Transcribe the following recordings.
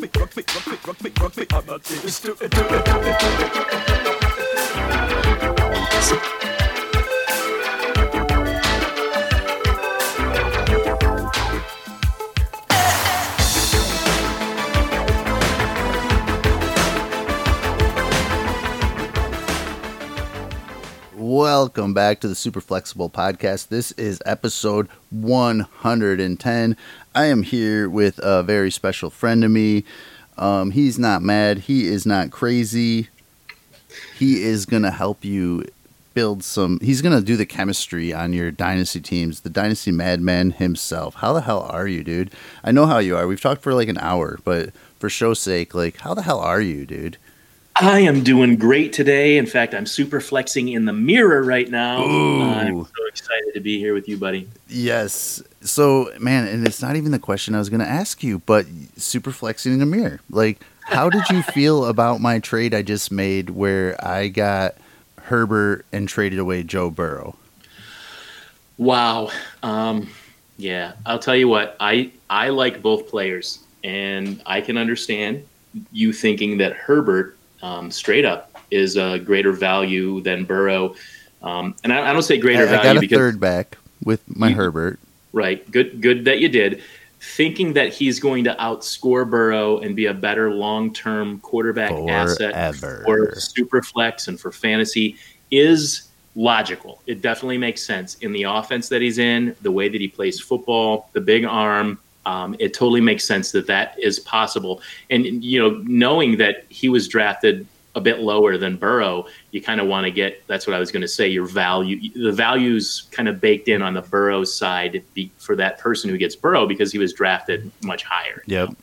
me, rock me, rock me, rock me, rock me. I'm not serious. Do do it, do it, do it. Welcome back to the Super Flexible Podcast. This is episode 110. I am here with a very special friend of me. Um, he's not mad, he is not crazy. He is going to help you build some. He's going to do the chemistry on your dynasty teams, the dynasty madman himself. How the hell are you, dude? I know how you are. We've talked for like an hour, but for show's sake, like, how the hell are you, dude? I am doing great today. In fact, I'm super flexing in the mirror right now. Uh, I'm so excited to be here with you, buddy. Yes. So, man, and it's not even the question I was going to ask you, but super flexing in the mirror. Like, how did you feel about my trade I just made where I got Herbert and traded away Joe Burrow? Wow. Um, yeah, I'll tell you what. I I like both players, and I can understand you thinking that Herbert um, straight up is a greater value than Burrow. Um, and I, I, don't say greater I, value I got a because third back with my you, Herbert. Right. Good. Good that you did. Thinking that he's going to outscore Burrow and be a better long-term quarterback Forever. asset for super flex and for fantasy is logical. It definitely makes sense in the offense that he's in, the way that he plays football, the big arm, um, it totally makes sense that that is possible. And you know, knowing that he was drafted a bit lower than Burrow, you kind of want to get. That's what I was going to say. Your value, the values, kind of baked in on the Burrow side for that person who gets Burrow because he was drafted much higher. Yep, know?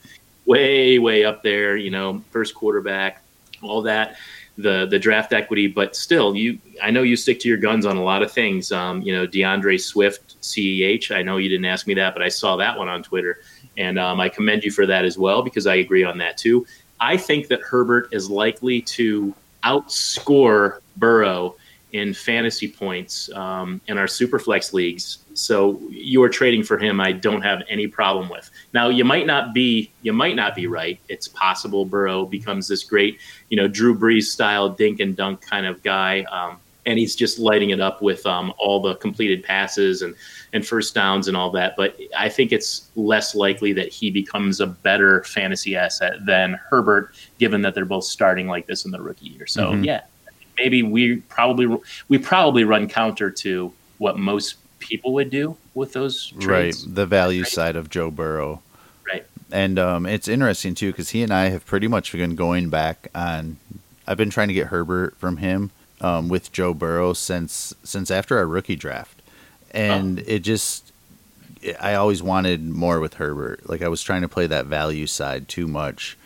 way way up there. You know, first quarterback, all that the the draft equity, but still, you I know you stick to your guns on a lot of things. Um, you know, DeAndre Swift, CEH. I know you didn't ask me that, but I saw that one on Twitter, and um, I commend you for that as well because I agree on that too. I think that Herbert is likely to outscore Burrow in fantasy points um, in our superflex leagues. So you are trading for him. I don't have any problem with. Now you might not be you might not be right. It's possible Burrow becomes this great, you know, Drew Brees style dink and dunk kind of guy, um, and he's just lighting it up with um, all the completed passes and and first downs and all that. But I think it's less likely that he becomes a better fantasy asset than Herbert, given that they're both starting like this in the rookie year. So mm-hmm. yeah, maybe we probably we probably run counter to what most people would do with those trades. Right, the value right. side of Joe Burrow. Right. And um, it's interesting too because he and I have pretty much been going back on. I've been trying to get Herbert from him um, with Joe Burrow since since after our rookie draft, and oh. it just I always wanted more with Herbert. Like I was trying to play that value side too much,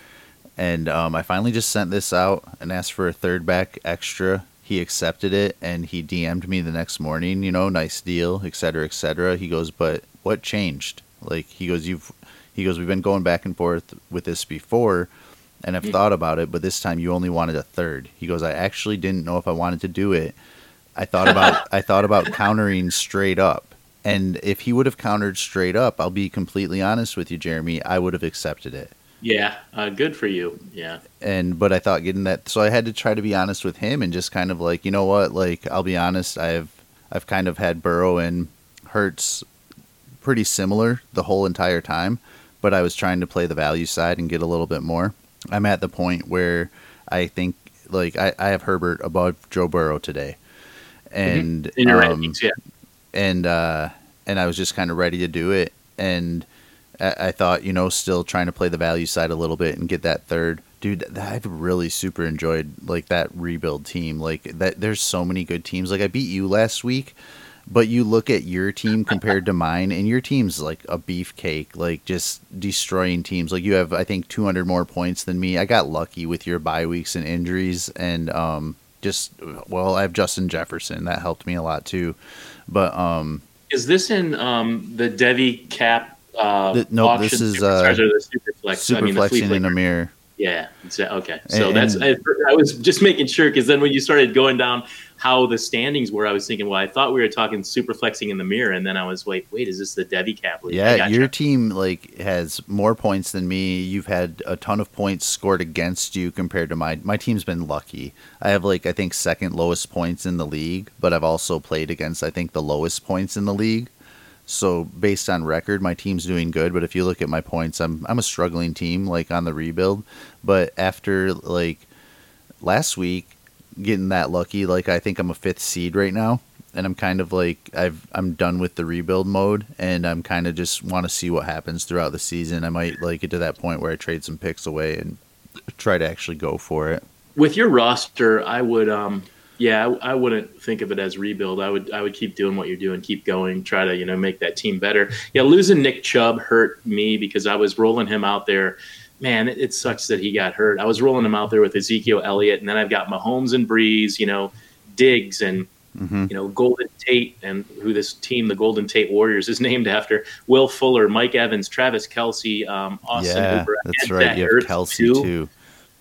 and um, I finally just sent this out and asked for a third back extra. He accepted it and he DM'd me the next morning, you know, nice deal, et cetera, et cetera. He goes, but what changed? Like, he goes, you've, he goes, we've been going back and forth with this before and I've thought about it, but this time you only wanted a third. He goes, I actually didn't know if I wanted to do it. I thought about, I thought about countering straight up. And if he would have countered straight up, I'll be completely honest with you, Jeremy, I would have accepted it. Yeah, uh, good for you. Yeah. And but I thought getting that, so I had to try to be honest with him and just kind of like, you know what, like I'll be honest, I've I've kind of had Burrow and Hurts pretty similar the whole entire time, but I was trying to play the value side and get a little bit more. I'm at the point where I think like I, I have Herbert above Joe Burrow today, and mm-hmm. in your um, yeah, and uh, and I was just kind of ready to do it, and I thought, you know, still trying to play the value side a little bit and get that third. Dude, I've really super enjoyed like that rebuild team. Like that, there's so many good teams. Like I beat you last week, but you look at your team compared to mine, and your team's like a beefcake, like just destroying teams. Like you have, I think, 200 more points than me. I got lucky with your bye weeks and injuries, and um, just well, I have Justin Jefferson that helped me a lot too. But um, is this in um, the Devi Cap uh, the, no, this is uh, superflex. Super I mean, flexing in a mirror. Yeah. Okay. So and, that's I, I, was just making sure because then when you started going down how the standings were, I was thinking, well, I thought we were talking super flexing in the mirror, and then I was like, wait, is this the Debbie Cap league? Yeah, your team like has more points than me. You've had a ton of points scored against you compared to my my team's been lucky. I have like I think second lowest points in the league, but I've also played against I think the lowest points in the league. So based on record, my team's doing good. But if you look at my points, I'm I'm a struggling team like on the rebuild. But after like last week, getting that lucky. Like I think I'm a fifth seed right now, and I'm kind of like I've I'm done with the rebuild mode, and I'm kind of just want to see what happens throughout the season. I might like get to that point where I trade some picks away and try to actually go for it. With your roster, I would um yeah, I, I, wouldn't think of it as rebuild. I would I would keep doing what you're doing, keep going, try to you know make that team better. Yeah, losing Nick Chubb hurt me because I was rolling him out there man, it, it, sucks that he got hurt. I was rolling him out there with Ezekiel Elliott, and then I've got Mahomes and Brees, you know, Diggs and mm-hmm. you know Golden Tate, and who this team, the Golden Tate Warriors, is named after. Will Fuller, Mike Evans, Travis Kelce, um, Austin yeah, Hooper. That's right. Zach you have Ertz Kelce too. too.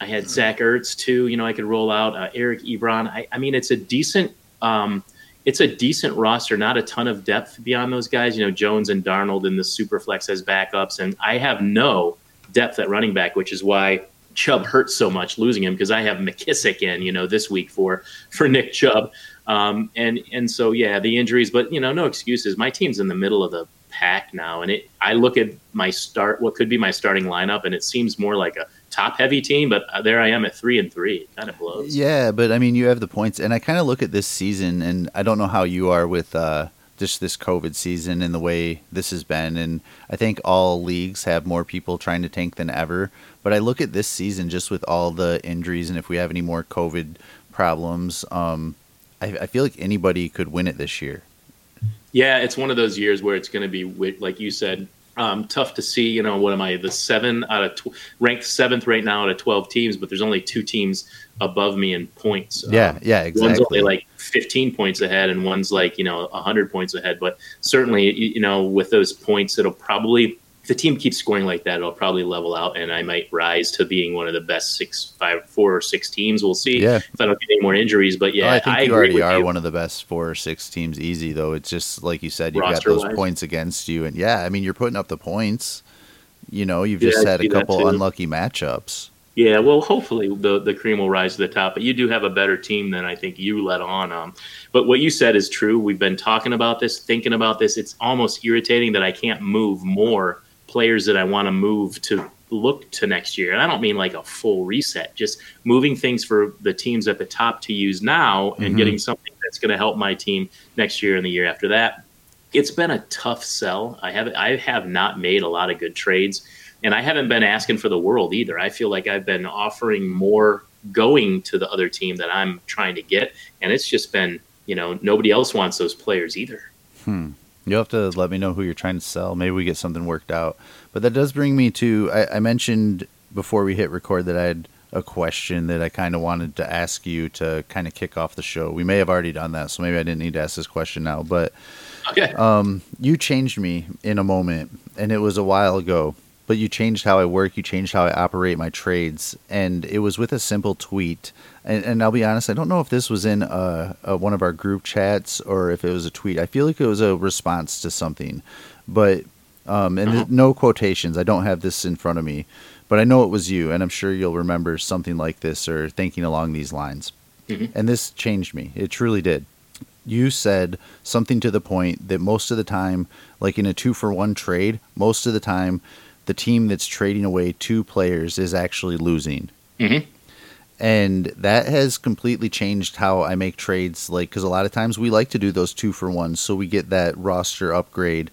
I had Zach Ertz too. You know, I could roll out uh, Eric Ebron. I, I, mean, it's a decent. Um, it's a decent roster, not a ton of depth beyond those guys. You know, Jones and Darnold in the super flex as backups, and I have no depth at running back, which is why Chubb hurts so much losing him because I have McKissic in, you know, this week for for Nick Chubb. Um, and and so yeah, the injuries, but you know, no excuses. My team's in the middle of the pack now, and it. I look at my start, what could be my starting lineup, and it seems more like a top heavy team. But there I am at three and three. Kind of blows. Yeah, but I mean, you have the points, and I kind of look at this season, and I don't know how you are with. Uh, just this COVID season and the way this has been. And I think all leagues have more people trying to tank than ever. But I look at this season just with all the injuries and if we have any more COVID problems, um, I, I feel like anybody could win it this year. Yeah, it's one of those years where it's going to be, like you said, um, tough to see. You know, what am I? The seven out of tw- ranked seventh right now out of twelve teams, but there's only two teams above me in points. Yeah, um, yeah, exactly. One's only like 15 points ahead, and one's like you know 100 points ahead. But certainly, you know, with those points, it'll probably if the team keeps scoring like that, it'll probably level out, and I might rise to being one of the best six, five, four or six teams. We'll see yeah. if I don't get any more injuries. But yeah, oh, I think I you already are you. one of the best four or six teams, easy though. It's just like you said, you've got those points against you, and yeah, I mean, you're putting up the points. You know, you've just had a couple unlucky matchups. Yeah, well, hopefully the the cream will rise to the top. But you do have a better team than I think you let on. Um, but what you said is true. We've been talking about this, thinking about this. It's almost irritating that I can't move more players that I want to move to look to next year. And I don't mean like a full reset, just moving things for the teams at the top to use now and mm-hmm. getting something that's going to help my team next year and the year after that. It's been a tough sell. I have I have not made a lot of good trades and I haven't been asking for the world either. I feel like I've been offering more going to the other team that I'm trying to get, and it's just been you know nobody else wants those players either. Hmm. You'll have to let me know who you're trying to sell. Maybe we get something worked out. But that does bring me to I, I mentioned before we hit record that I had a question that I kind of wanted to ask you to kind of kick off the show. We may have already done that, so maybe I didn't need to ask this question now. But okay. um, you changed me in a moment, and it was a while ago but you changed how I work, you changed how I operate my trades, and it was with a simple tweet. And, and I'll be honest, I don't know if this was in a, a, one of our group chats or if it was a tweet. I feel like it was a response to something, but um, and uh-huh. no quotations. I don't have this in front of me, but I know it was you, and I'm sure you'll remember something like this or thinking along these lines. Mm-hmm. And this changed me. It truly did you said something to the point that most of the time, like in a two for one trade, most of the time the team that's trading away two players is actually losing. Mm-hmm. And that has completely changed how I make trades. Like, because a lot of times we like to do those two for one, so we get that roster upgrade.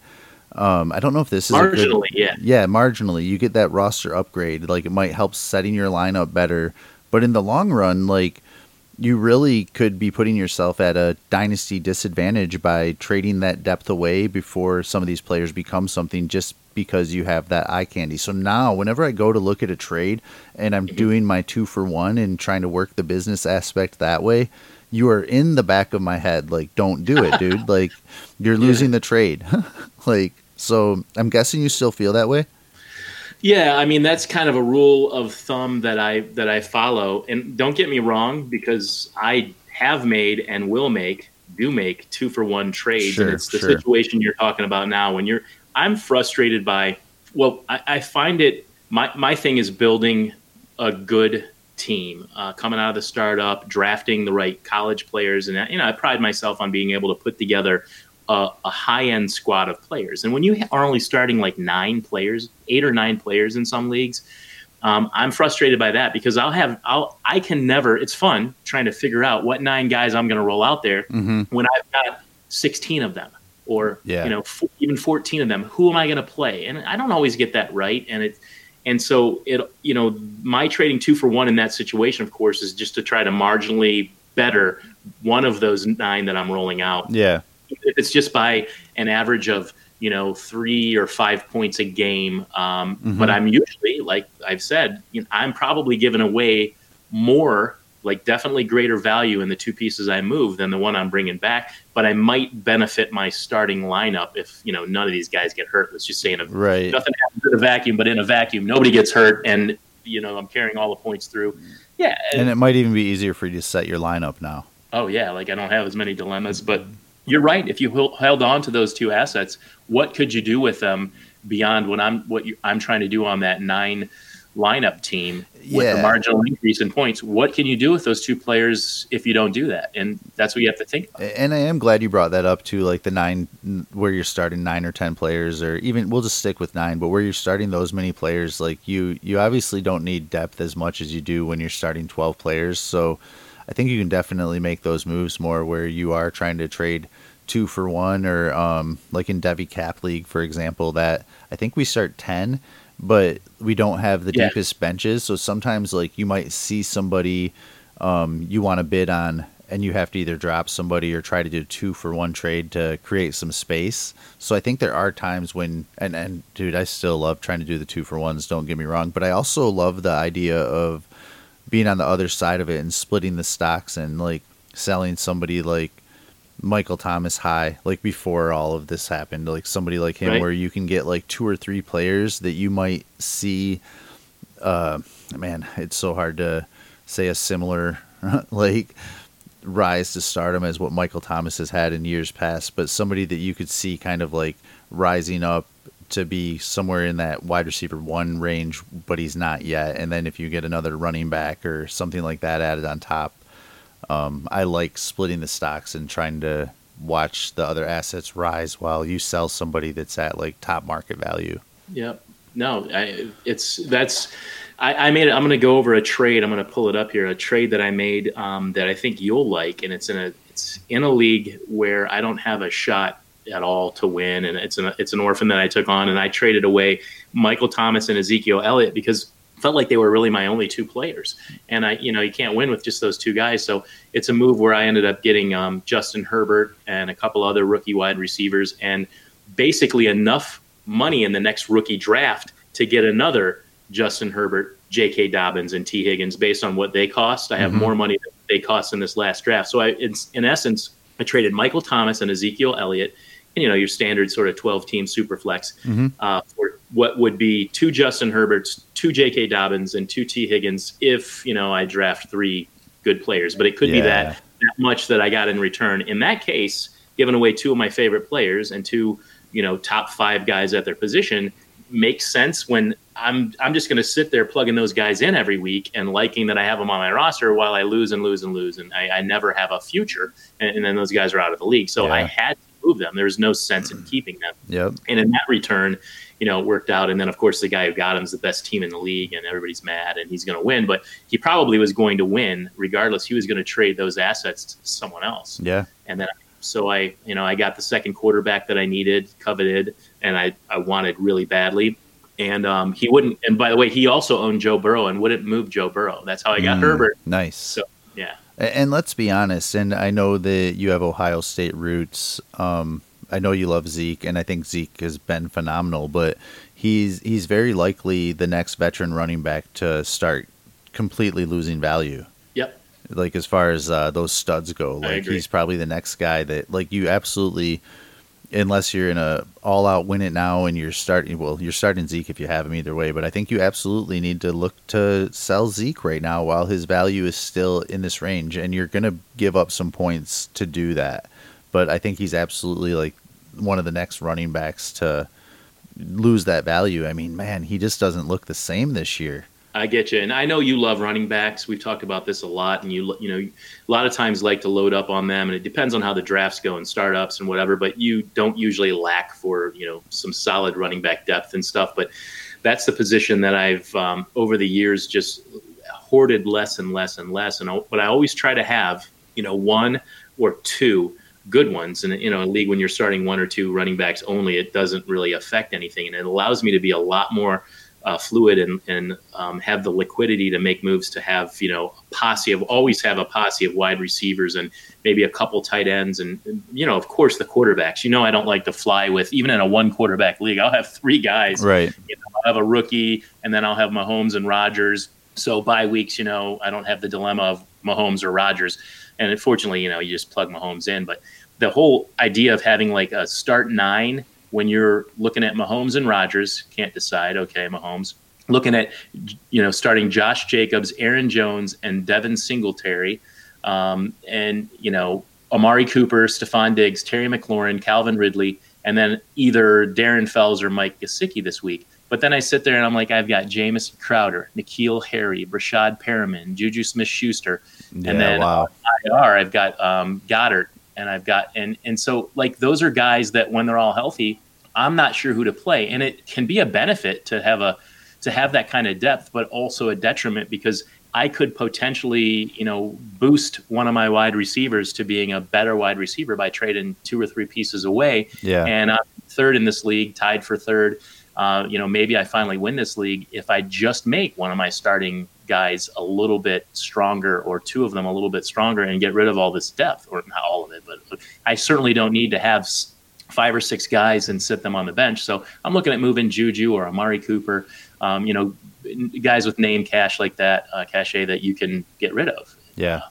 Um, I don't know if this is marginally, good, yeah, yeah, marginally. You get that roster upgrade. Like, it might help setting your lineup better, but in the long run, like you really could be putting yourself at a dynasty disadvantage by trading that depth away before some of these players become something just because you have that eye candy. So now, whenever I go to look at a trade and I'm mm-hmm. doing my two for one and trying to work the business aspect that way, you are in the back of my head like, don't do it, dude. like, you're losing yeah. the trade. like, so I'm guessing you still feel that way. Yeah, I mean that's kind of a rule of thumb that I that I follow. And don't get me wrong, because I have made and will make do make two for one trades, Sure, and it's the sure. situation you're talking about now. When you're, I'm frustrated by. Well, I, I find it. My my thing is building a good team, uh, coming out of the startup, drafting the right college players, and you know I pride myself on being able to put together a, a high end squad of players. And when you are only starting like nine players, eight or nine players in some leagues, um, I'm frustrated by that because I'll have I'll I can never. It's fun trying to figure out what nine guys I'm going to roll out there hmm when I've got 16 of them or Yeah. you know even 14 of them. Who am I going to play? And I don't always get that right. And it and so it you know my trading two for one in that situation, of course, is just to try to marginally better one of those nine that I'm rolling out Yeah. If it's just by an average of you know three or five points a game um, Mhm. but i'm usually like i've said you know, i'm probably giving away more like definitely greater value in the two pieces i move than the one i'm bringing back but i might benefit my starting lineup if you know none of these guys get hurt let's just say in a Right. nothing happens in a vacuum but in a vacuum nobody gets hurt and you know i'm carrying all the points through yeah And it might even be easier for you to set your lineup now. oh yeah, like I don't have as many dilemmas. But you're right. If you held on to those two assets, what could you do with them beyond what I'm what you, I'm trying to do on that nine lineup team with Yeah. the marginal increase in points? What can you do with those two players if you don't do that? And that's what you have to think. About. And I am glad you brought that up too, like the nine where you're starting nine or ten players, or even we'll just stick with nine. But where you're starting those many players, like you, you obviously don't need depth as much as you do when you're starting twelve players. So I think you can definitely make those moves more where you are trying to trade two for one, or um, like in Devi Cap League, for example, that I think we start ten, but we don't have the Yeah. deepest benches. So sometimes like you might see somebody um, you want to bid on and you have to either drop somebody or try to do two for one trade to create some space. So I think there are times when and and dude, I still love trying to do the two for ones, don't get me wrong, but I also love the idea of being on the other side of it and splitting the stocks and like selling somebody like Michael Thomas high, like before all of this happened, like somebody like him Right. where you can get like two or three players that you might see uh man, it's so hard to say a similar like rise to stardom as what Michael Thomas has had in years past, but somebody that you could see kind of like rising up to be somewhere in that wide receiver one range, but he's not yet. And then if you get another running back or something like that added on top, um, I like splitting the stocks and trying to watch the other assets rise while you sell somebody that's at like top market value. Yep. No, I, it's that's. I, I made. It. I'm going to go over a trade. I'm going to pull it up here. A trade that I made um, that I think you'll like, and it's in a it's in a league where I don't have a shot at all to win, and it's an it's an orphan that I took on, and I traded away Michael Thomas and Ezekiel Elliott because felt like they were really my only two players, and I you know you can't win with just those two guys. So it's a move where I ended up getting um, Justin Herbert and a couple other rookie wide receivers, and basically enough money in the next rookie draft to get another Justin Herbert, J.K. Dobbins, and Tee Higgins based on what they cost. I have Mhm. more money than they cost in this last draft. So I, in, in essence, I traded Michael Thomas and Ezekiel Elliott, you know your standard sort of 12 team super flex Mhm. uh, for what would be two Justin Herberts, two J.K. Dobbins, and two Tee Higgins if you know I draft three good players. But it could be that that much that I got in return. In that case, giving away two of my favorite players and two you know top five guys at their position makes sense when I'm I'm just going to sit there plugging those guys in every week and liking that I have them on my roster while I lose and lose and lose and I, I never have a future and, and then those guys are out of the league. So I had to move them. There's no sense in keeping them. Yep. And in that return, you know, it worked out. And then, of course, the guy who got him is the best team in the league, and everybody's mad, and he's going to win. But he probably was going to win regardless. He was going to trade those assets to someone else. Yeah. And then, so I, you know, I got the second quarterback that I needed, coveted, and I, I wanted really badly. And um, he wouldn't. And by the way, he also owned Joe Burrow and wouldn't move Joe Burrow. That's how I got Mm, Herbert. Nice. So yeah, And let's be honest, and I know that you have Ohio State roots. Um, I know you love Zeke, and I think Zeke has been phenomenal, but he's he's very likely the next veteran running back to start completely losing value. yep, Like as far as uh, those studs go, like he's probably the next guy that like you absolutely unless you're in a all out win it now and you're starting well you're starting Zeke if you have him either way but I think you absolutely need to look to sell Zeke right now while his value is still in this range and you're going to give up some points to do that. But I think he's absolutely like one of the next running backs to lose that value. I mean man he just doesn't look the same this year I get you, and I know you love running backs. We've talked about this a lot, and you you know a lot of times like to load up on them, and it depends on how the drafts go and startups and whatever. But you don't usually lack for you know some solid running back depth and stuff. But that's the position that I've um, over the years just hoarded less and less and less. And but I always try to have you know one or two good ones. And you know, a league when you're starting one or two running backs only, it doesn't really affect anything, and it allows me to be a lot more uh, fluid and, and um, have the liquidity to make moves to have you know a posse of always have a posse of wide receivers and maybe a couple tight ends and you know of course the quarterbacks. You know I don't like to fly with even in a one quarterback league I'll have three guys. Right. You know, I'll have a rookie and then I'll have Mahomes and Rodgers so by weeks you know I don't have the dilemma of Mahomes or Rodgers and unfortunately you know you just plug Mahomes in. But the whole idea of having like a start nine when you're looking at Mahomes and Rodgers, can't decide, okay, Mahomes. Looking at, you know, starting Josh Jacobs, Aaron Jones, and Devin Singletary, um, and, you know, Amari Cooper, Stefon Diggs, Terry McLaurin, Calvin Ridley, and then either Darren Fells or Mike Gesicki this week. But then I sit there and I'm like, I've got Jamison Crowder, N'Keal Harry, Breshad Perriman, Juju Smith Schuster. Yeah, and then wow. IR, I've got um, Goedert, and I've got and and so like those are guys that when they're all healthy, I'm not sure who to play, and it can be a benefit to have a to have that kind of depth, but also a detriment because I could potentially you know boost one of my wide receivers to being a better wide receiver by trading two or three pieces away. Yeah, and I'm third in this league, tied for third. Uh, you know, maybe I finally win this league if I just make one of my starting guys a little bit stronger or two of them a little bit stronger and get rid of all this depth or not all of it, but I certainly don't need to have five or six guys and sit them on the bench. So I'm looking at moving Juju or Amari Cooper, um, you know, guys with name cash like that, uh, cachet that you can get rid of. Yeah.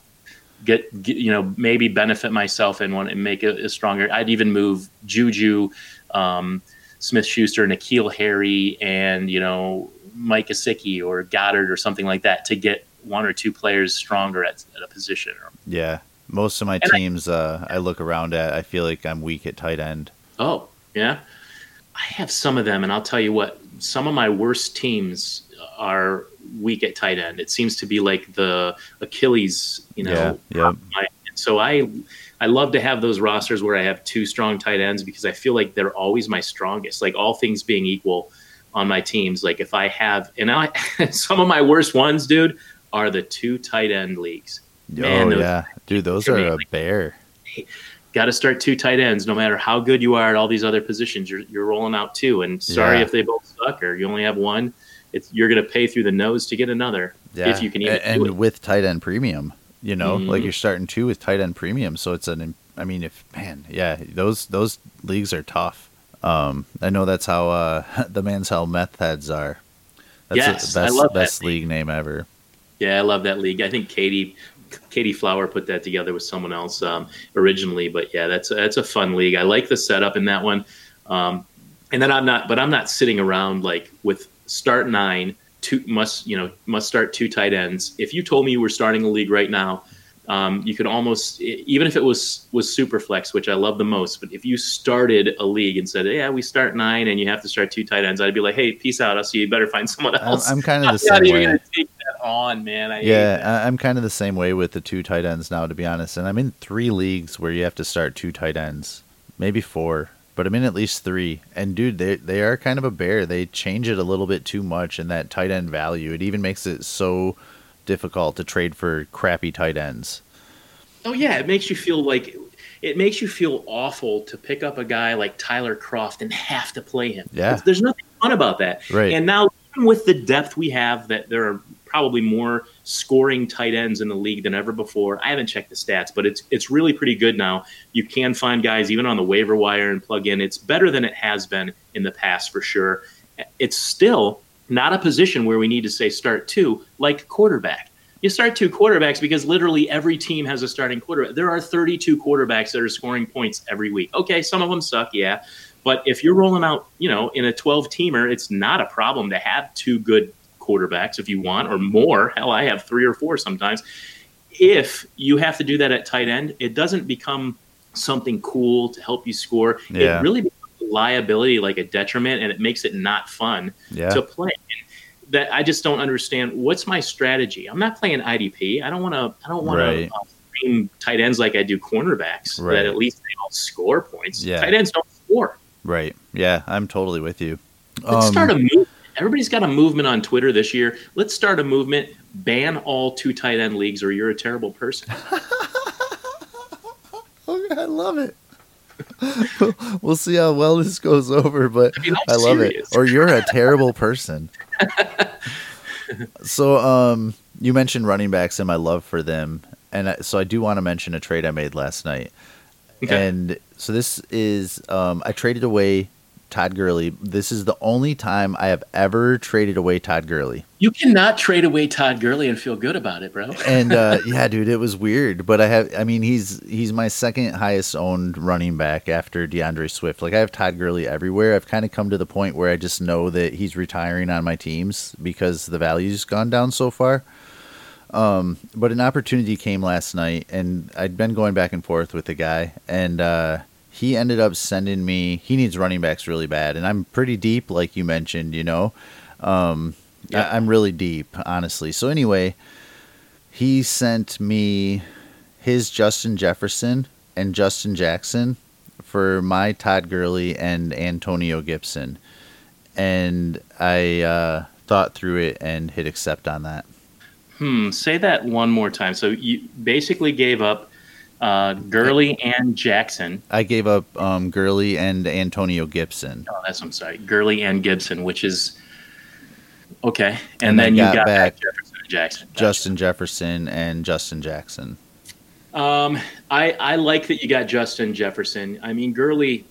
Get, get, you know maybe benefit myself in one and make it, it stronger. I'd even move Juju, um, Smith Schuster, N'Keal Harry, and you know Mike Gesicki or Goedert or something like that to get one or two players stronger at, at a position. Yeah, most of my and teams I, uh, I look around at, I feel like I'm weak at tight end. Oh yeah, I have some of them, and I'll tell you what. Some of my worst teams are weak at tight end. It seems to be like the Achilles, you know. Yeah. My, so I I love to have those rosters where I have two strong tight ends because I feel like they're always my strongest. Like all things being equal on my teams, like if I have and I some of my worst ones, dude, are the two tight end leagues. Man, oh yeah, dude, those are a bear. Got to start two tight ends, no matter how good you are at all these other positions. You're you're rolling out two, and sorry Yeah. if they both suck or you only have one. It's you're going to pay through the nose to get another Yeah, if you can even and do it. with tight end premium, you know, Mhm. like you're starting two with tight end premium, so it's an. I mean, if man, yeah, those those leagues are tough. Um, I know that's how uh, the man's how meth heads are. That's Yes, the I best love that best league name ever. Yeah, I love that league. I think Katie Katie Flower put that together with someone else um, originally, but yeah, that's that's a fun league. I like the setup in that one. Um, and then I'm not, but I'm not sitting around like with start nine, two must you know must start two tight ends. If you told me you were starting a league right now, um, you could almost even if it was was super flex, which I love the most. But if you started a league and said, "Yeah, we start nine, and you have to start two tight ends," I'd be like, "Hey, peace out. I'll see you. Better find someone I'm, else." I'm kind of the I'm not same even way. gonna take on, man. I Yeah. I'm kind of the same way with the two tight ends now, to be honest. And I'm in three leagues where you have to start two tight ends, maybe four, but I'm in at least three. And dude, they they are kind of a bear. They change it a little bit too much in that tight end value. It even makes it so difficult to trade for crappy tight ends. Oh yeah, it makes you feel like it makes you feel awful to pick up a guy like Tyler Kroft and have to play him. Yeah. There's- there's nothing fun about that. Right. And now even with the depth we have, that there are probably more scoring tight ends in the league than ever before. I haven't checked the stats, but it's it's really pretty good now. You can find guys even on the waiver wire and plug in. It's better than it has been in the past for sure. It's still not a position where we need to say start two like quarterback. You start two quarterbacks because literally every team has a starting quarterback. There are 32 quarterbacks that are scoring points every week. Okay, some of them suck, yeah. But if you're rolling out, you know, in a 12 teamer, it's not a problem to have two good quarterbacks if you want, or more. Hell, I have three or four sometimes. If you have to do that at tight end, it doesn't become something cool to help you score. Yeah. It really becomes a liability, like a detriment, and it makes it not fun Yeah. to play. And that I just don't understand. What's my strategy? I'm not playing IDP. I don't want to. I don't want Right. to uh, frame tight ends like I do cornerbacks. Right. That at least they all score points. Yeah. Tight ends don't score. Right. Yeah, I'm totally with you. Let's Um, start a movement. Everybody's got a movement on Twitter this year. Let's start a movement. Ban all two tight end leagues, or you're a terrible person. I love it. we'll see how well this goes over, but I mean, I love serious. it. Or you're a terrible person. so, um, you mentioned running backs and my love for them, and I, so I do want to mention a trade I made last night. Okay. And so this is, um, I traded away Todd Gurley. This is the only time I have ever traded away Todd Gurley. You cannot trade away Todd Gurley and feel good about it, bro. and uh, yeah, dude, it was weird. But I have, I mean, he's he's my second highest owned running back after DeAndre Swift. Like I have Todd Gurley everywhere. I've kind of come to the point where I just know that he's retiring on my teams because the value's gone down so far. Um, but an opportunity came last night, and I'd been going back and forth with the guy, and uh, he ended up sending me. He needs running backs really bad, and I'm pretty deep, like you mentioned. You know, um, Yeah. I, I'm really deep, honestly. So anyway, he sent me his Justin Jefferson and Justin Jackson for my Todd Gurley and Antonio Gibson, and I uh, thought through it and hit accept on that. Hmm. Say that one more time. So you basically gave up uh, Gurley and Jackson. I gave up um, Gurley and Antonio Gibson. Oh, that's I'm sorry, Gurley and Gibson, which is okay. And, And I then you got back back Jefferson and Jackson. Gotcha. Justin Jefferson and Justin Jackson. Um, I I like that you got Justin Jefferson. I mean Gurley,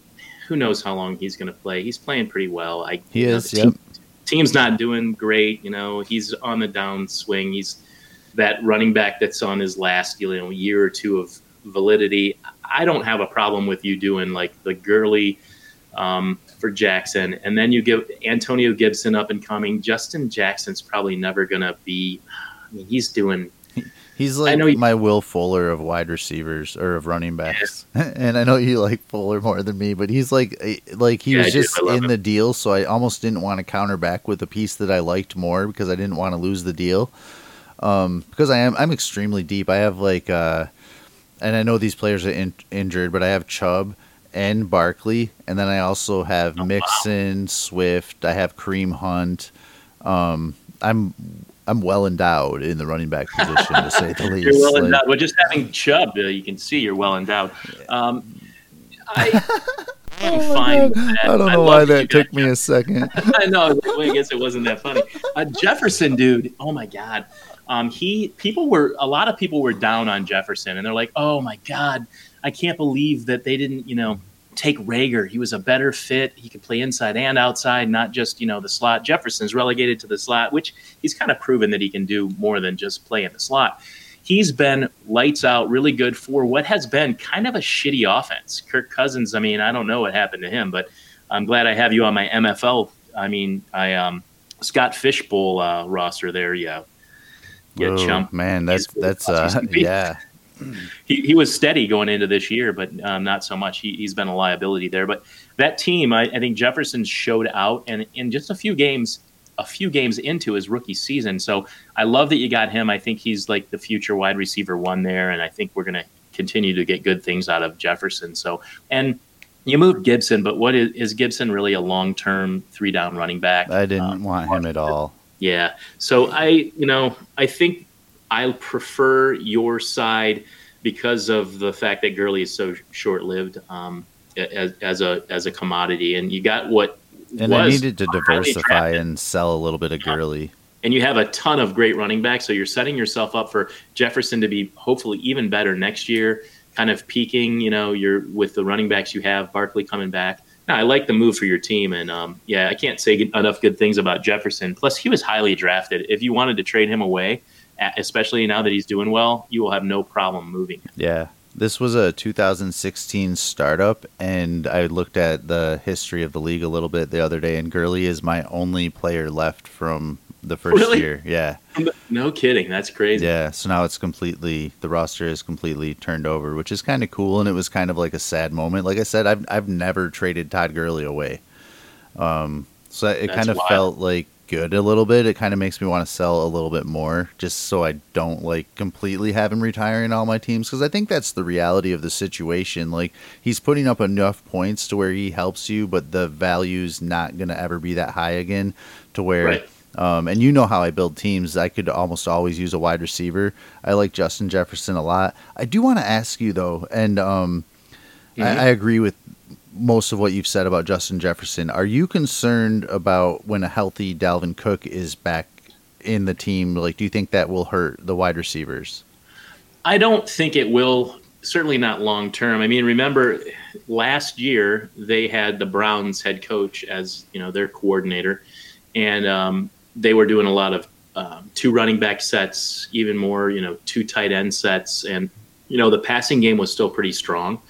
who knows how long he's going to play? He's playing pretty well. I He know, is, the yep. team- team's not doing great. You know, he's on the downswing. He's that running back that's on his last you know year or two of validity. I don't have a problem with you doing like the Gurley um, for Jackson, and then you give Antonio Gibson up and coming. Justin Jackson's probably never going to be. I mean, he's doing He's like I know you- my Will Fuller of wide receivers or of running backs. and I know you like Fuller more than me, but he's like eh, like he Yeah, was just in him. the deal, so I almost didn't want to counter back with a piece that I liked more because I didn't want to lose the deal. Um, because I am I'm extremely deep. I have like uh, and I know these players are in, injured, but I have Chubb and Barkley, and then I also have Oh, wow. Mixon, Swift. I have Kareem Hunt. Um, I'm I'm well endowed in the running back position to say the least. You're well Like, endowed. Well, just having Chubb, uh, you can see you're well endowed. Um, I, Oh fine. God. with that. I don't know love why that took me a second. I know. I guess it wasn't that funny. Uh, Jefferson, dude. Oh my God. Um, he people were a lot of people were down on Jefferson, and they're like, "Oh my God, I can't believe that they didn't, you know, take Reagor. He was a better fit. He could play inside and outside, not just you know the slot. Jefferson's relegated to the slot, which he's kind of proven that he can do more than just play in the slot. He's been lights out, really good for what has been kind of a shitty offense. Kirk Cousins. I mean, I don't know what happened to him, but I'm glad I have you on my MFL. I mean, I um Scott Fish Bowl uh, roster there. Yeah, yeah, Whoa, chump. man, that's that's uh, yeah. He, he was steady going into this year, but um, not so much. He, he's been a liability there. But that team, I, I think Jefferson showed out, and in just a few games, a few games into his rookie season. So I love that you got him. I think he's like the future wide receiver one there, and I think we're going to continue to get good things out of Jefferson. So and you moved Gibson, but what is, is Gibson really a long term three down running back? I didn't Um, want him at all. Yeah. So I, you know, I think I prefer your side because of the fact that Gurley is so short-lived um, as, as a as a commodity, and you got what And I needed to diversify and sell a little bit of Gurley. and you have a ton of great running backs. So you're setting yourself up for Jefferson to be hopefully even better next year, kind of peaking. You know, you're with the running backs you have, Barkley coming back. No, I like the move for your team, and um, yeah, I can't say enough good things about Jefferson. Plus, he was highly drafted. If you wanted to trade him away, especially now that he's doing well, you will have no problem moving. Him. Yeah. This was a 2016 startup, and I looked at the history of the league a little bit the other day, and Gurley is my only player left from the first Really? year. Yeah. No kidding. That's crazy. Yeah, so now it's completely the roster is completely turned over, which is kind of cool, and it was kind of like a sad moment. Like I said, I've I've never traded Todd Gurley away, um, so it That's kind of wild. felt like good a little bit. It kind of makes me want to sell a little bit more, just so I don't like completely have him retiring all my teams, because I think that's the reality of the situation. Like he's putting up enough points to where he helps you, but the value's not gonna ever be that high again, to where. Right. Um, and you know how I build teams. I could almost always use a wide receiver. I like Justin Jefferson a lot. I do want to ask you though, and um, Mhm. I, I agree with most of what you've said about Justin Jefferson. Are you concerned about when a healthy Dalvin Cook is back in the team? Like, do you think that will hurt the wide receivers? I don't think it will. Certainly not long term. I mean, remember last year they had the Browns head coach as you know their coordinator, and um, they were doing a lot of um, two running back sets, even more you know two tight end sets, and you know the passing game was still pretty strong.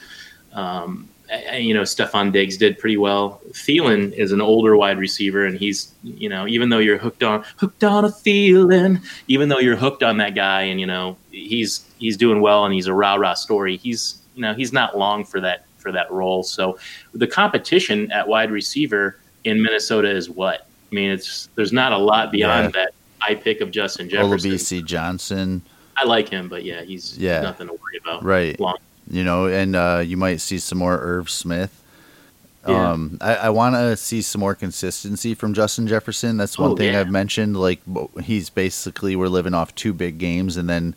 Um, and, you know, Stefon Diggs did pretty well. Thielen is an older wide receiver, and he's, you know, even though you're hooked on hooked on a Thielen, even though you're hooked on that guy, and you know he's he's doing well, and he's a rah rah story. He's, you know, he's not long for that for that role. So the competition at wide receiver in Minnesota is what? I mean, it's there's not a lot beyond that high pick of Justin Jefferson. Olabisi Johnson, I like him, but yeah, he's Yeah. nothing to worry about. right? Long. You know, and uh, you might see some more Irv Smith. Yeah. Um, I, I want to see some more consistency from Justin Jefferson. That's one Oh, thing yeah. I've mentioned. Like he's basically we're living off two big games and then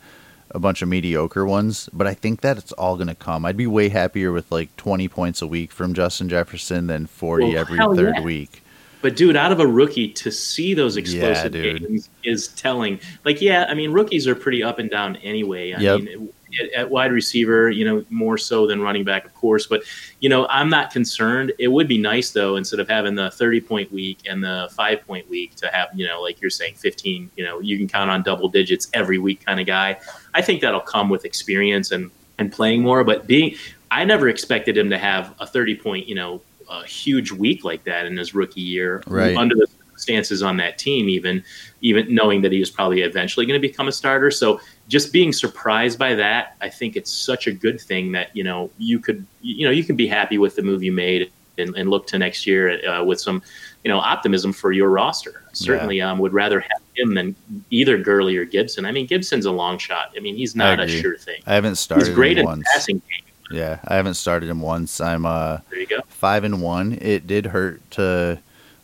a bunch of mediocre ones. But I think that it's all going to come. I'd be way happier with like 20 points a week from Justin Jefferson than 40 Well, every third yeah. week. But dude, out of a rookie to see those explosive dude. games is telling. Like, yeah, I mean, rookies are pretty up and down anyway. I Yep. mean, at, at wide receiver, you know, more so than running back, of course. But you know, I'm not concerned. It would be nice though, instead of having the 30 point week and the five point week, to have you know, like you're saying, 15. You know, you can count on double digits every week, kind of guy. I think that'll come with experience and and playing more. But being, I never expected him to have a 30 point, you know, a huge week like that in his rookie year Right. under the circumstances on that team, even even knowing that he was probably eventually going to become a starter. So just being surprised by that, I think it's such a good thing that you know you could you know you can be happy with the move you made and, and look to next year uh, with some you know optimism for your roster. Certainly, um, would rather have him than either Gurley or Gibson. I mean, Gibson's a long shot. I mean, he's not a sure thing. I haven't started He's great in passing game. Yeah, I haven't started him once. I'm uh There you go. five and one. It did hurt to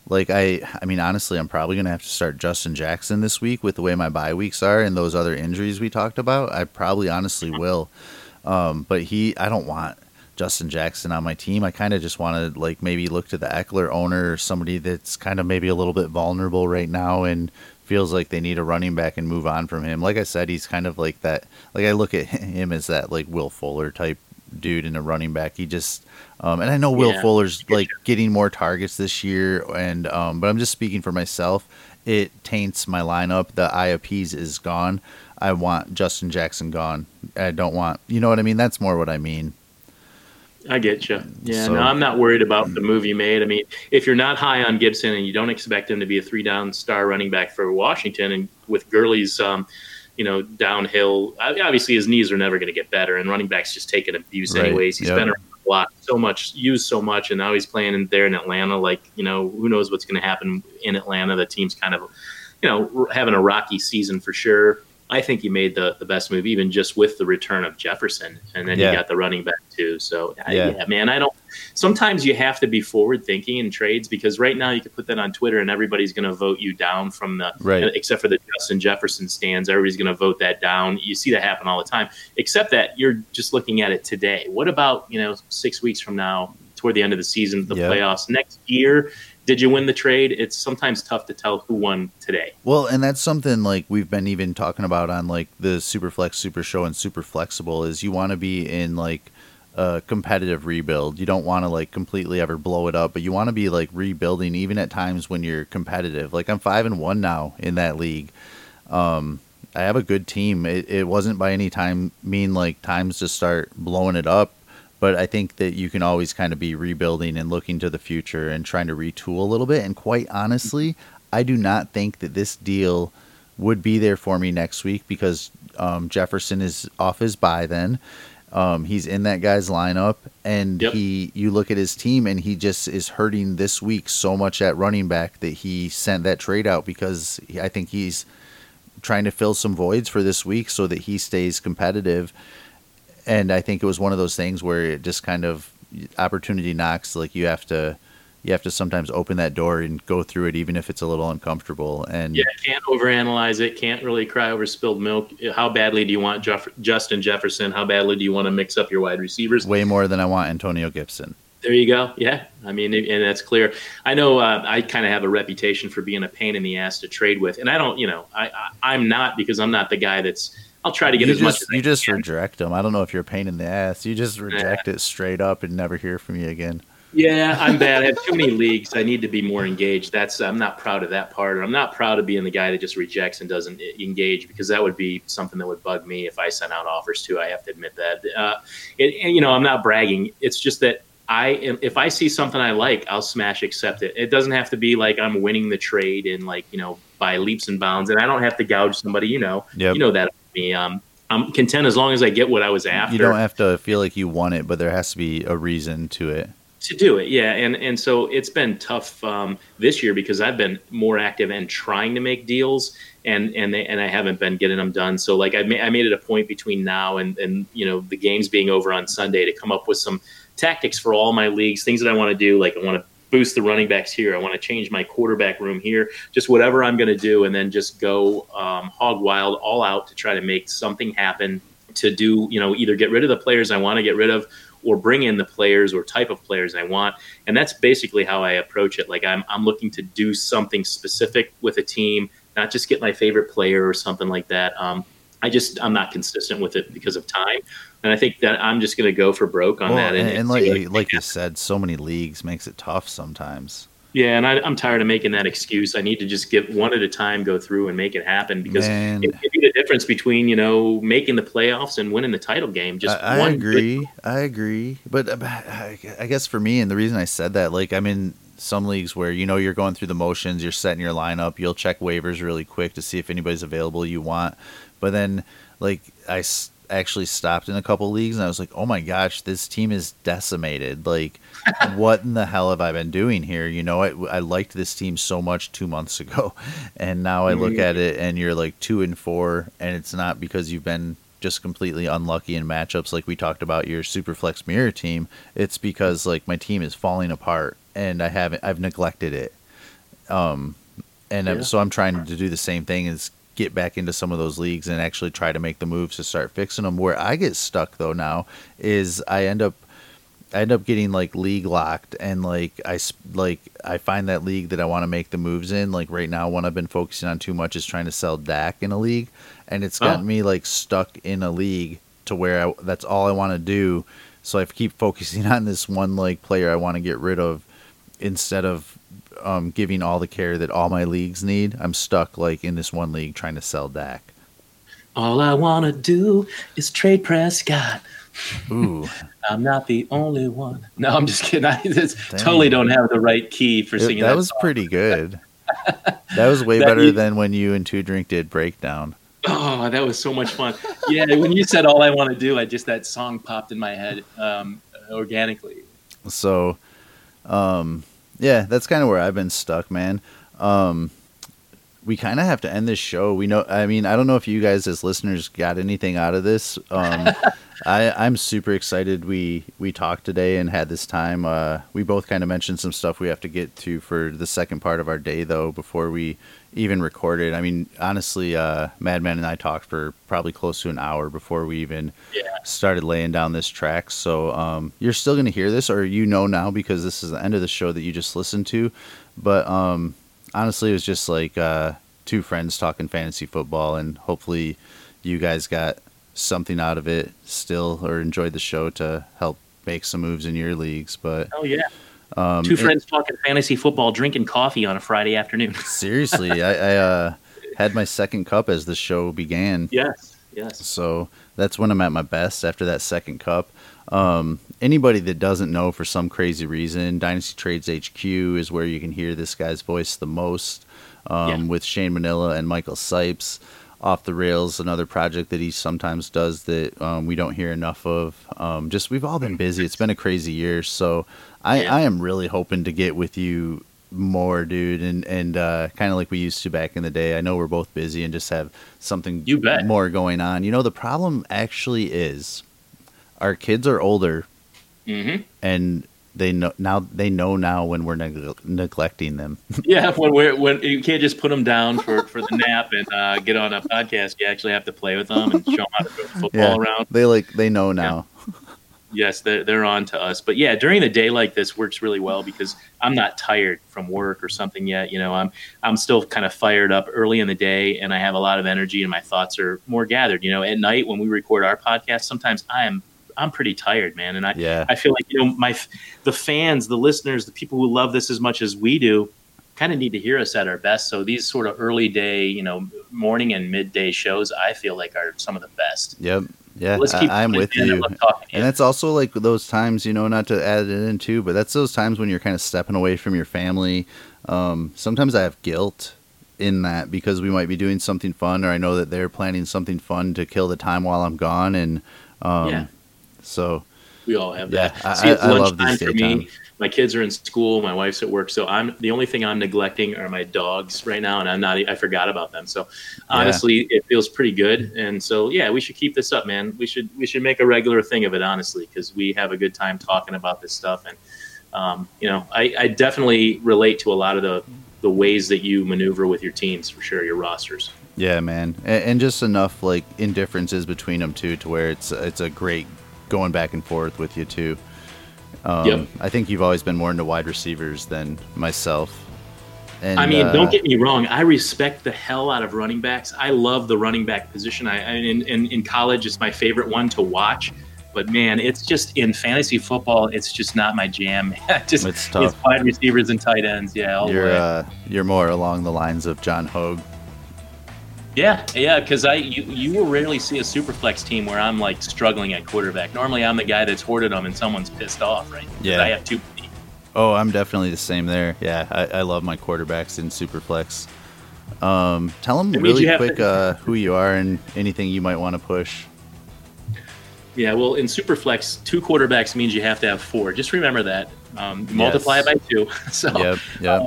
like I I mean honestly I'm probably gonna have to start Justin Jackson this week with the way my bye weeks are and those other injuries we talked about. I probably honestly will. Um, but he I don't want Justin Jackson on my team. I kind of just want to like maybe look to the Ekeler owner or somebody that's kind of maybe a little bit vulnerable right now and feels like they need a running back and move on from him. Like I said, he's kind of like that. Like I look at him as that like Will Fuller type dude in a running back. He just um, and I know Will Yeah. Fuller's like getting more targets this year, and um, but I'm just speaking for myself. It taints my lineup. The IOPs is gone. I want Justin Jackson gone. I don't want. You know what I mean? That's more what I mean. I get you. Yeah, So- no, I'm not worried about the move you made. I mean, if you're not high on Gibson and you don't expect him to be a three down star running back for Washington, and with Gurley's, um, you know, downhill, uh, obviously his knees are never going to get better, and running backs just taking abuse Right, anyways. He's yep. been around a lot, so much, used so much, and now he's playing in there in Atlanta. Like, you know, who knows what's going to happen in Atlanta? The team's kind of, you know, having a rocky season for sure. I think he made the, the best move, even just with the return of Jefferson, and then Yeah. you got the running back too. So Yeah. yeah. man, I don't. Sometimes you have to be forward thinking in trades because right now you can put that on Twitter and everybody's going to vote you down from the Right. except for the Justin Jefferson stands. Everybody's going to vote that down. You see that happen all the time. Except that you're just looking at it today. What about you know six weeks from now, toward the end of the season, the Yeah. playoffs next year? Did you win the trade? It's sometimes tough to tell who won today. Well, and that's something like we've been even talking about on like the Superflex Super Show and Super Flexible is you want to be in like a competitive rebuild. You don't want to like completely ever blow it up, but you want to be like rebuilding even at times when you're competitive. Like I'm 5 and 1 now in that league. Um I have a good team. It, it wasn't by any time mean like times to start blowing it up, but I think that you can always kind of be rebuilding and looking to the future and trying to retool a little bit. And quite honestly, I do not think that this deal would be there for me next week because um, Jefferson is off his bye then. Um, he's in that guy's lineup, and Yep. he you look at his team, and he just is hurting this week so much at running back that he sent that trade out because he, I think he's trying to fill some voids for this week so that he stays competitive. And I think it was one of those things where it just kind of opportunity knocks. Like you have to you have to sometimes open that door and go through it, even if it's a little uncomfortable. And Yeah, can't overanalyze it. Can't really cry over spilled milk. How badly do you want Jeff- Justin Jefferson? How badly do you want to mix up your wide receivers? way more than I want Antonio Gibson. There you go. Yeah, I mean, and that's clear. I know uh, I kind of have a reputation for being a pain in the ass to trade with, and I don't, you know, I, I I'm not because I'm not the guy that's. I'll try to get You as much. just As I you just can. reject them. I don't know if you're a pain in the ass. You just reject it straight up and never hear from you again. Yeah, I'm bad. I have too many leagues. I need to be more engaged. That's I'm not proud of that part. I'm not proud of being the guy that just rejects and doesn't engage because that would be something that would bug me if I sent out offers too. I have to admit that. Uh, and, and you know, I'm not bragging. It's just that I am, if I see something I like, I'll smash accept it. It doesn't have to be like I'm winning the trade and like you know by leaps and bounds, and I don't have to gouge somebody. You know, Yep. you know that me. Um, I'm content as long as I get what I was after You don't have to feel like you want it, but there has to be a reason to it. to do it yeah and and so it's been tough um, this year because i've been more active and trying to make deals and and they, and i haven't been getting them done so like i made, I made it a point between now and and you know the games being over on sunday to come up with some tactics for all my leagues things that i want to do like i want to boost the running backs here i want to change my quarterback room here just whatever i'm going to do and then just go um, hog wild all out to try to make something happen to do you know either get rid of the players i want to get rid of or bring in the players or type of players I want. And that's basically how I approach it. Like I'm, I'm looking to do something specific with a team, not just get my favorite player or something like that. Um, I just, I'm not consistent with it because of mm-hmm. time. And I think that I'm just going to go for broke on Well, that. and, And, and like you- like you said, so many leagues makes it tough sometimes. yeah. And I, I'm tired of making that excuse. I need to just get one at a time, go through and make it happen because Man. it could be the difference between, you know, making the playoffs and winning the title game. Just I, I one good agree. I agree. But I I guess for me, and the reason I said that, like I'm in some leagues where you know you're going through the motions, you're setting your lineup, you'll check waivers really quick to see if anybody's available you want. But then, like I s- actually stopped in a couple leagues, and I was like, oh my gosh, this team is decimated. Like, what in the hell have I been doing here? You know, I, I liked this team so much two months ago, and now I look at it and you're like two and four, and it's not because you've been just completely unlucky in matchups like we talked about your super flex mirror team it's because like my team is falling apart and i haven't i've neglected it um and I'm, Yeah. so i'm trying to do the same thing is get back into some of those leagues and actually try to make the moves to start fixing them where i get stuck though now is i end up I end up getting like league locked and like I like I find that league that I want to make the moves in. Like right now, one I've been focusing on too much is trying to sell Dak in a league, and it's gotten Oh. me like stuck in a league to where I, that's all I want to do. So I keep focusing on this one like player I want to get rid of instead of um, giving all the care that all my leagues need. I'm stuck like in this one league trying to sell Dak. All I want to do is trade Prescott. Ooh, I'm not the only one. No, I'm just kidding. I just totally don't have the right key for It- singing that that, was song. pretty good. That was way That better you- than when you and Two Drink did breakdown. Oh, that was so much fun. Yeah, when you said all I want to do, I just that song popped in my head um, organically. So, um, yeah, that's kind of where I've been stuck, man. Um, we kind of have to end this show. We know, I mean, I don't know if you guys as listeners got anything out of this. Um, I, I'm super excited. We we talked today and had this time. Uh, we both kind of mentioned some stuff we have to get to for the second part of our day, though, before we even recorded. I mean, honestly, uh, Madman and I talked for probably close to an hour before we even Yeah. started laying down this track. So um, you're still going to hear this, or you know now because this is the end of the show that you just listened to. But um, honestly, it was just like uh, two friends talking fantasy football, and hopefully, you guys got something out of it still, or enjoyed the show to help make some moves in your leagues. But Oh yeah, um, two it- friends talking fantasy football, drinking coffee on a Friday afternoon. seriously, I, I uh, had my second cup as the show began. Yes, yes. So that's when I'm at my best after that second cup. Um, anybody that doesn't know for some crazy reason, Dynasty Trades HQ is where you can hear this guy's voice the most um, Yeah. with Shane Manila and Michael Sipes. Off the Rails, another project that he sometimes does that um, we don't hear enough of. Um, just we've all been busy. It's been a crazy year, so I, Yeah. I am really hoping to get with you more, dude, and and uh, kind of like we used to back in the day. I know we're both busy and just have something You bet. more going on. You know, the problem actually is our kids are older hmm and they know now they know now when we're neg- neglecting them. Yeah, when we're when you can't just put them down for, for the nap and uh, get on a podcast. You actually have to play with them and show them how to throw football Yeah. around. They like they know now. Yes, they're, they're on to us. But yeah, during the day like this works really well because I'm not tired from work or something yet. You know, I'm I'm still kind of fired up early in the day and I have a lot of energy and my thoughts are more gathered. You know, at night when we record our podcast, sometimes I am I'm pretty tired, man, and I Yeah. I feel like you know my the fans, the listeners, the people who love this as much as we do, kind of need to hear us at our best. So these sort of early day, you know, morning and midday shows, I feel like are some of the best. Yep. Yeah. Let's keep I, I'm with you. love talking you. And that's also like those times, you know, not to add it in too, but that's those times when you're kind of stepping away from your family. Um, sometimes I have guilt in that because we might be doing something fun, or I know that they're planning something fun to kill the time while I'm gone, and um, Yeah. So We all have Yeah, that. I- See, it's I- I love lunchtime for daytime. me. My kids are in school. My wife's at work. So I'm the only thing I'm neglecting are my dogs right now, and I'm not. I forgot about them. So honestly, it feels pretty good. And so yeah, we should keep this up, man. We should we should make a regular thing of it, honestly, because we have a good time talking about this stuff. And um, you know, I, I definitely relate to a lot of the the ways that you maneuver with your teams for sure, your rosters. yeah, man, and, and just enough like indifferences between them too, to where it's it's a great going back and forth with you too. Um, Yep. I think you've always been more into wide receivers than myself. And, I mean, uh, don't get me wrong. I respect the hell out of running backs. I love the running back position. I, I in, in in college, it's my favorite one to watch. But man, it's just in fantasy football, it's just not my jam. just It's tough. wide receivers and tight ends. Yeah, all You're way. uh, you're more along the lines of John Hogue. Yeah, yeah. Because I you you will rarely see a superflex team where I'm like struggling at quarterback. Normally, I'm the guy that's hoarded them and someone's pissed off, right? Yeah. I have two. Oh, I'm definitely the same there. Yeah, I, I love my quarterbacks in Superflex. Um, tell them really quick to- uh, who you are and anything you might want to push. Yeah, well, in Superflex, two quarterbacks means you have to have four. Just remember that. Um, multiply it by two. So Yep, yep.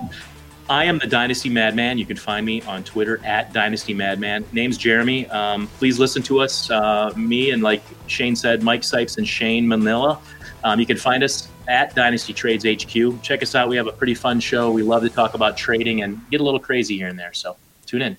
I am the Dynasty Madman. You can find me on Twitter at Dynasty Madman. Name's Jeremy. Um, please listen to us, uh, me and like Shane said, Mike Sipes and Shane Manila. Um, you can find us at Dynasty Trades HQ. Check us out. We have a pretty fun show. We love to talk about trading and get a little crazy here and there. So tune in.